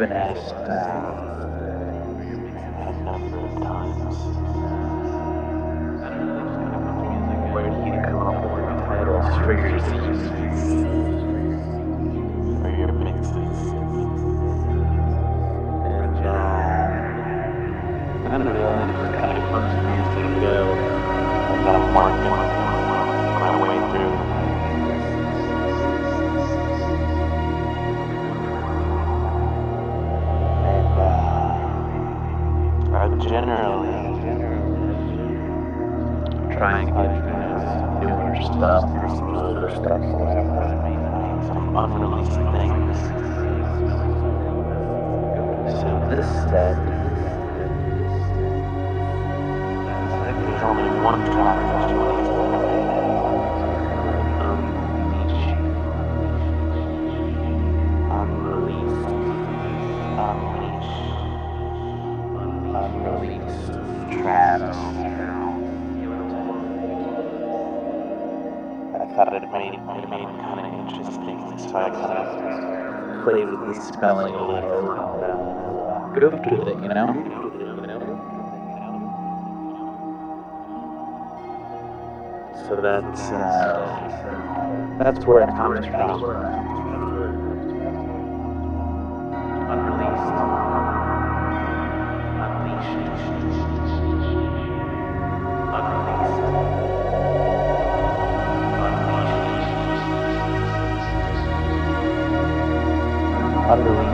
nesta. it, you know? So that's uh, that's where it comes from. Unreleased. Unleashed. Unleashed.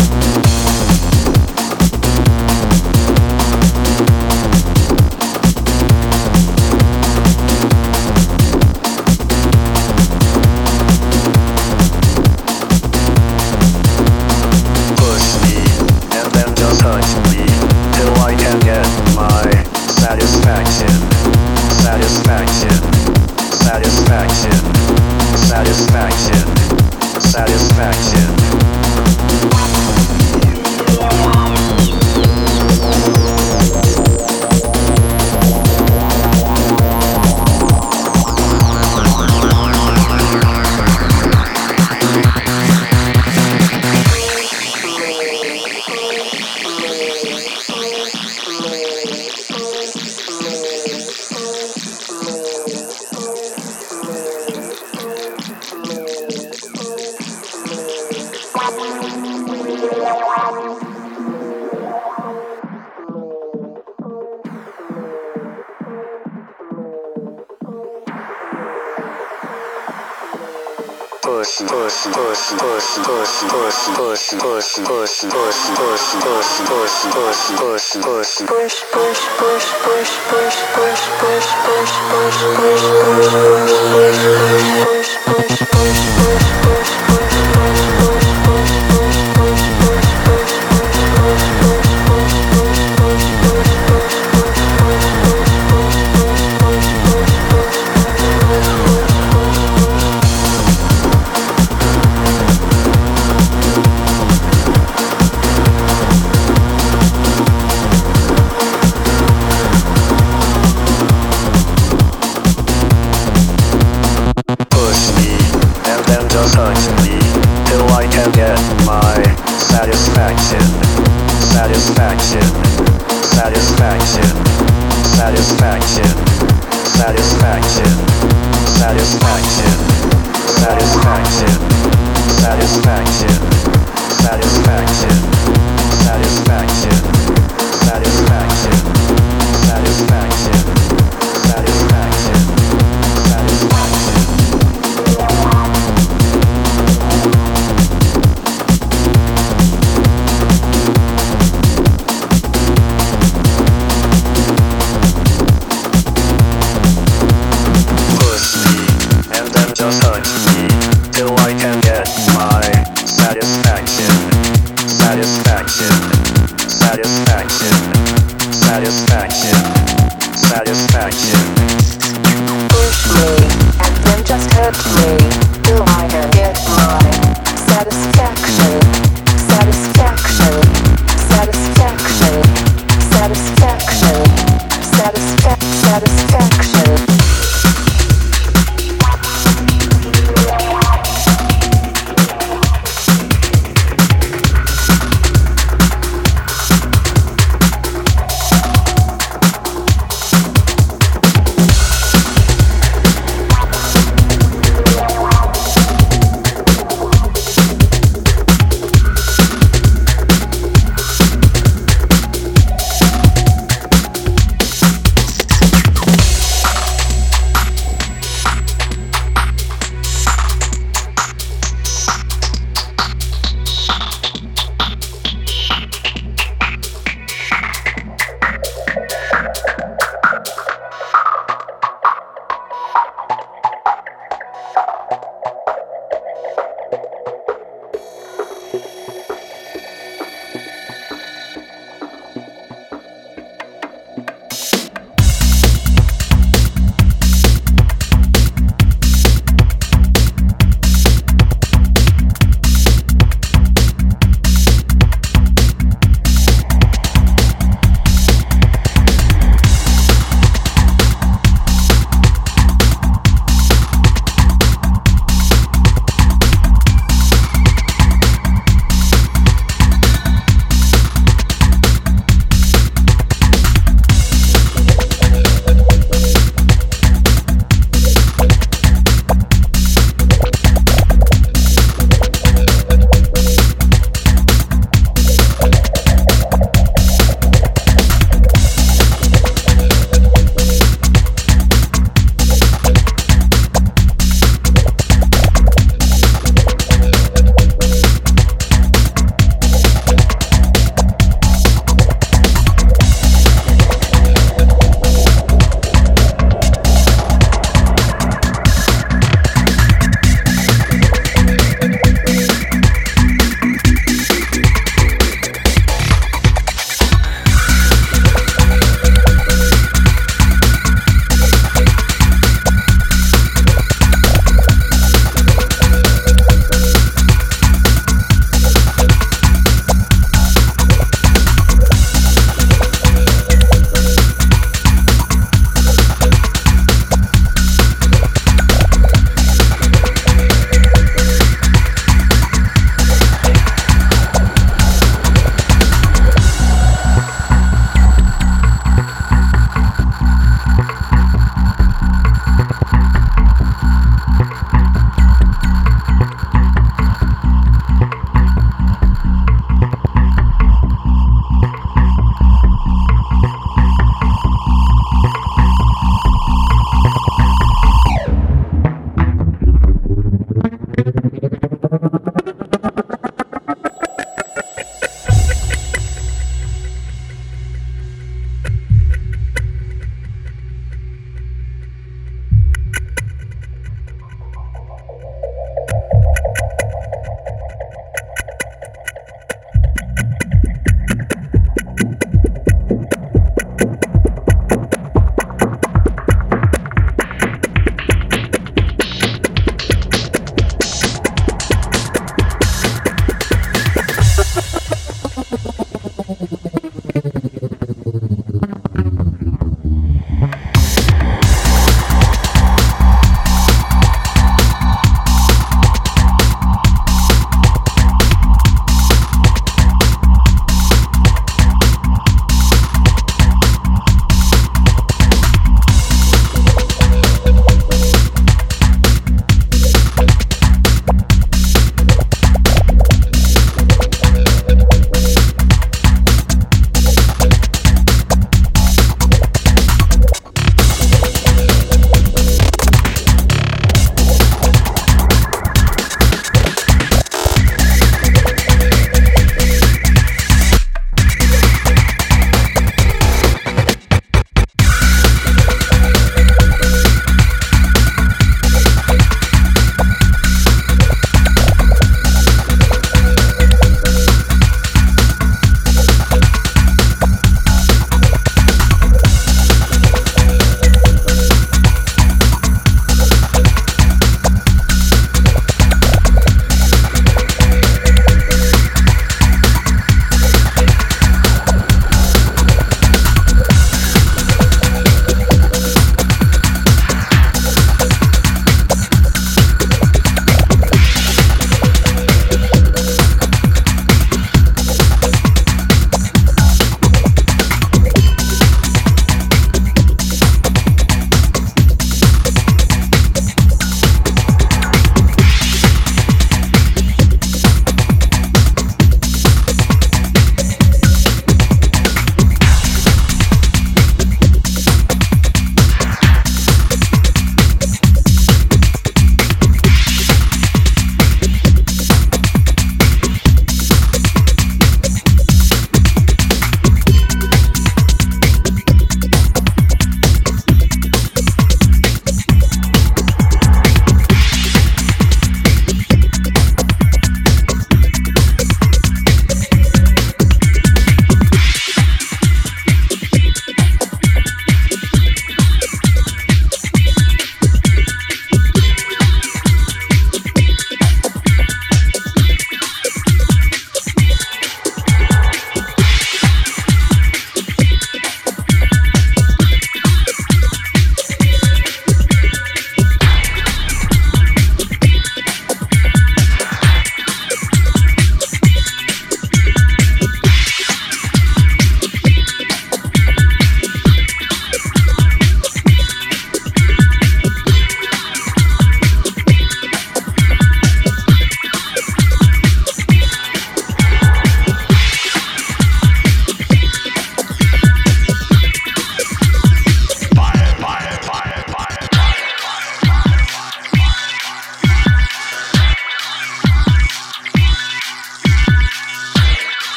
satisfaction, satisfaction.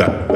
nada.